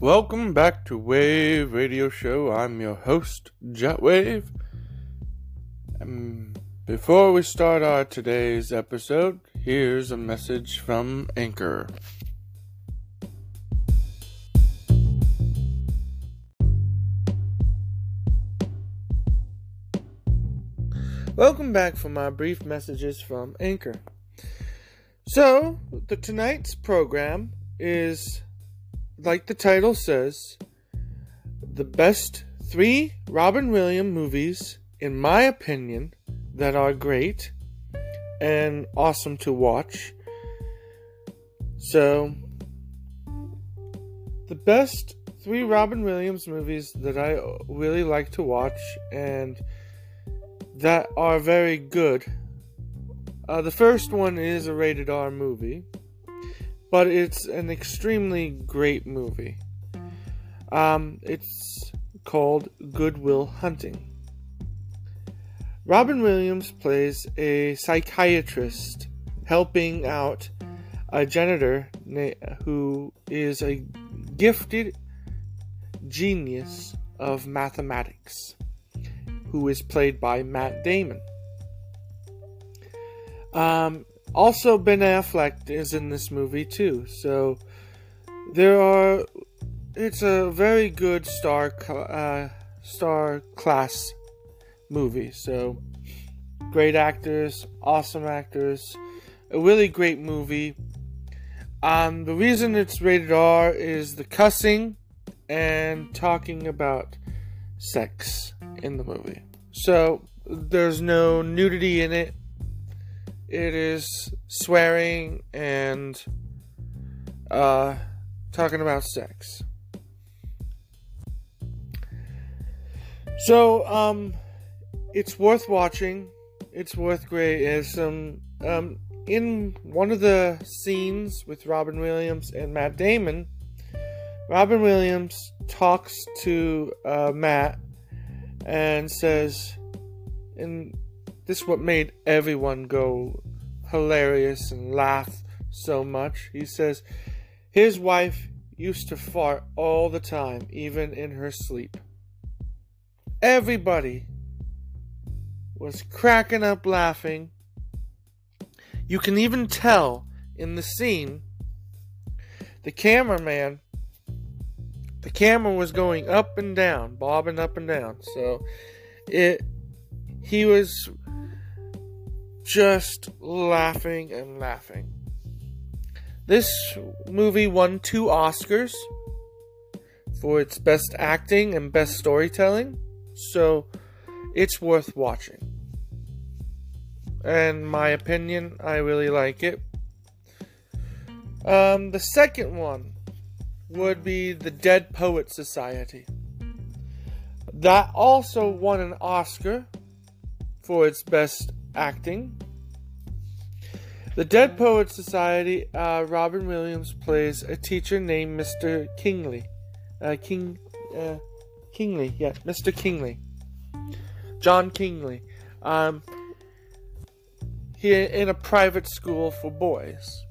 Welcome back to Wave Radio Show. I'm your host, Jetwave. And um, before we start our today's episode, here's a message from Anchor. Welcome back for my brief messages from Anchor. So, the tonight's program is like the title says, the best three Robin Williams movies, in my opinion, that are great and awesome to watch. So, the best three Robin Williams movies that I really like to watch and that are very good. Uh, the first one is a rated R movie, but it's an extremely great movie. Um, it's called Good Will Hunting. Robin Williams plays a psychiatrist helping out a janitor who is a gifted genius of mathematics who is played by Matt Damon. Um, also, Ben Affleck is in this movie too. So there are. It's a very good star uh, star class movie. So great actors, awesome actors, a really great movie. Um, the reason it's rated R is the cussing and talking about sex in the movie. So there's no nudity in it. It is swearing and uh, talking about sex. So um, it's worth watching. It's worth great. Some um, in one of the scenes with Robin Williams and Matt Damon. Robin Williams talks to uh, Matt and says, and this is what made everyone go hilarious and laugh so much. He says, his wife used to fart all the time, even in her sleep. Everybody was cracking up laughing. You can even tell in the scene the cameraman the camera was going up and down, bobbing up and down. So it he was just laughing and laughing. This movie won two Oscars for its best acting and best storytelling, so it's worth watching. And my opinion, I really like it. Um, the second one would be the Dead Poet Society. That also won an Oscar for its best acting. The Dead Poets Society, uh, Robin Williams plays a teacher named Mr. Kingley. Uh, King, uh, Kingley, yeah, Mr. Kingley. John Kingley. Um, he in a private school for boys,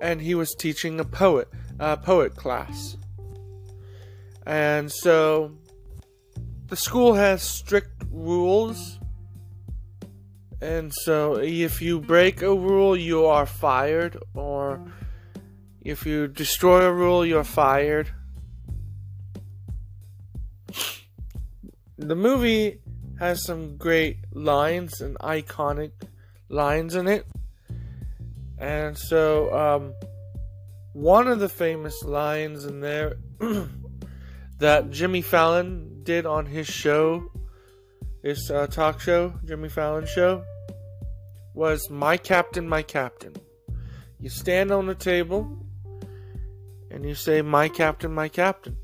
and he was teaching a poet poet class. And so the school has strict rules. And so if you break a rule, you are fired. Or if you destroy a rule, you're fired. The movie has some great lines and iconic lines in it. And so, um, one of the famous lines in there that Jimmy Fallon did on his show, his uh, talk show, Jimmy Fallon show, was My Captain, My Captain. You stand on the table and you say, My Captain, My Captain.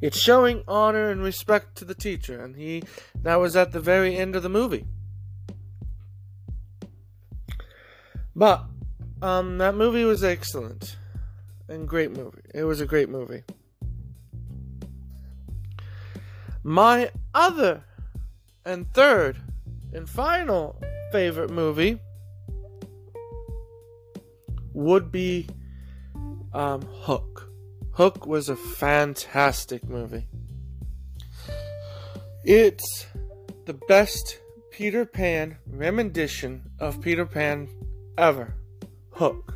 It's showing honor and respect to the teacher, and he that was at the very end of the movie. But um, that movie was excellent and great movie. It was a great movie. My other and third and final favorite movie would be um, Hook. Hook was a fantastic movie. It's the best Peter Pan rendition of Peter Pan ever. Hook.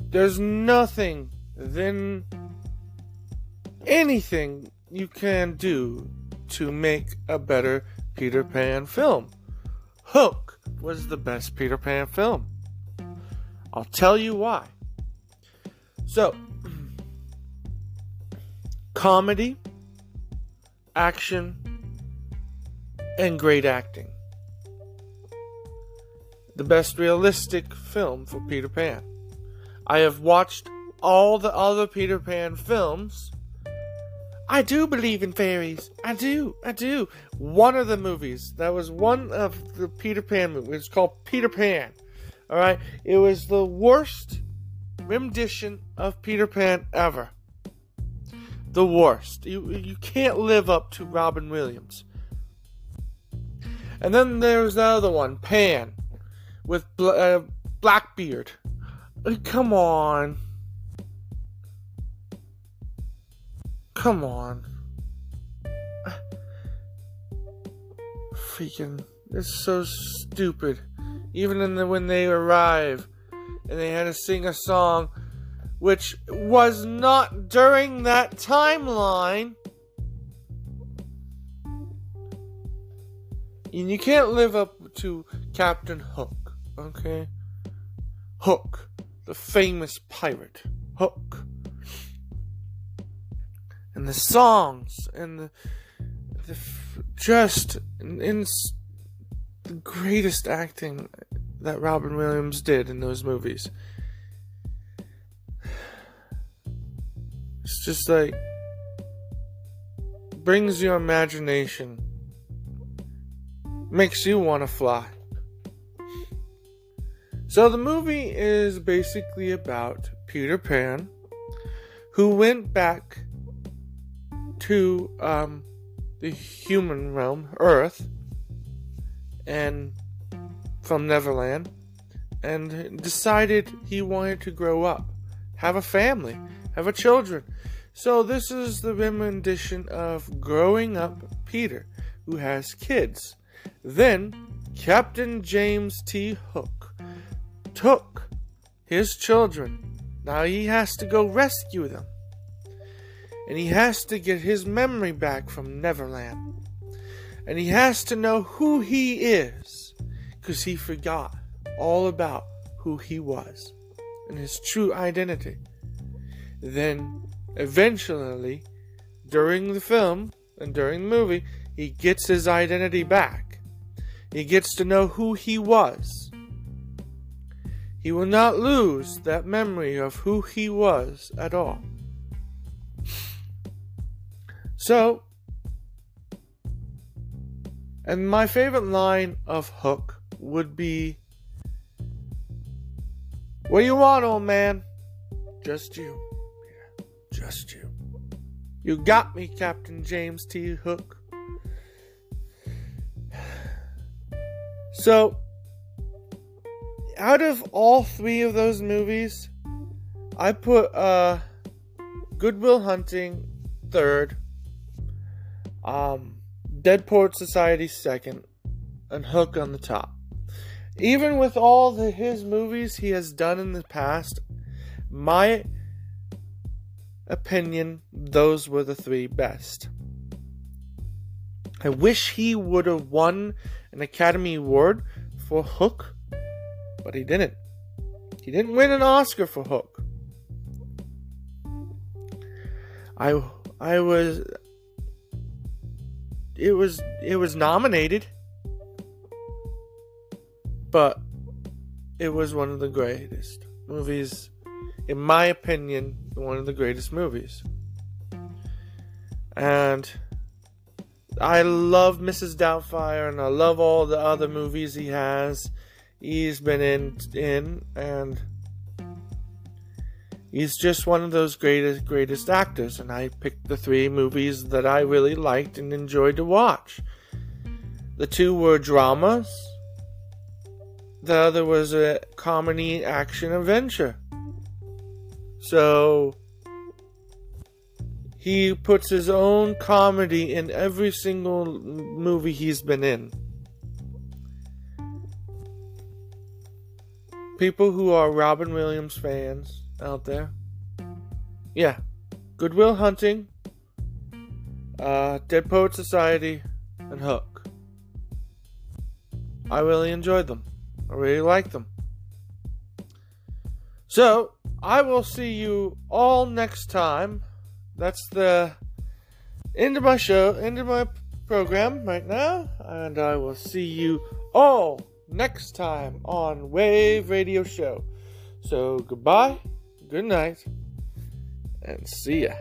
There's nothing than anything you can do to make a better Peter Pan film. Hook was the best Peter Pan film. I'll tell you why. So, comedy, action, and great acting. The best realistic film for Peter Pan. I have watched all the other Peter Pan films. I do believe in fairies. I do. I do. One of the movies, that was one of the Peter Pan movies. It's called Peter Pan. All right. It was the worst rendition of Peter Pan ever. The worst. You you can't live up to Robin Williams. And then there's the other one, Pan, with uh, Blackbeard. Come on. Come on. Freaking. It's so stupid. Even in the, when they arrive and they had to sing a song which was not during that timeline. And you can't live up to Captain Hook, okay? Hook the famous pirate Hook. And the songs and the, the just in, in the greatest acting that Robin Williams did in those movies. It's just like brings your imagination, makes you want to fly. So the movie is basically about Peter Pan, who went back to um, the human realm, Earth, and from Neverland, and decided he wanted to grow up, have a family, have a children. So this is the rendition of growing up Peter, who has kids. Then Captain James T. Hook took his children. Now he has to go rescue them. And he has to get his memory back from Neverland. And he has to know who he is because he forgot all about who he was and his true identity. Then, eventually, during the film and during the movie, he gets his identity back. He gets to know who he was he will not lose that memory of who he was at all. So, and my favorite line of Hook would be What do you want, old man? Just you. Just you. You got me, Captain James T. Hook. So, out of all three of those movies, I put uh, Good Will Hunting third, um, Dead Poet Society second, and Hook on the top. Even with all the, his movies he has done in the past, my opinion, those were the three best. I wish he would have won an Academy Award for Hook but he didn't. He didn't win an Oscar for Hook. I I was it was it was nominated but it was one of the greatest movies in my opinion one of the greatest movies and I love Mrs. Doubtfire and I love all the other movies he has he's been in in and he's just one of those greatest greatest actors and I picked the three movies that I really liked and enjoyed to watch. The two were dramas. The other was a comedy action adventure. So he puts his own comedy in every single movie he's been in. People who are Robin Williams fans out there. Yeah. Good Will Hunting, uh, Dead Poet Society, and Hook. I really enjoyed them. I really liked them. So, I will see you all next time. That's the end of my show, end of my program right now, and I will see you all next time on Wave Radio Show. So, goodbye, good night, and see ya.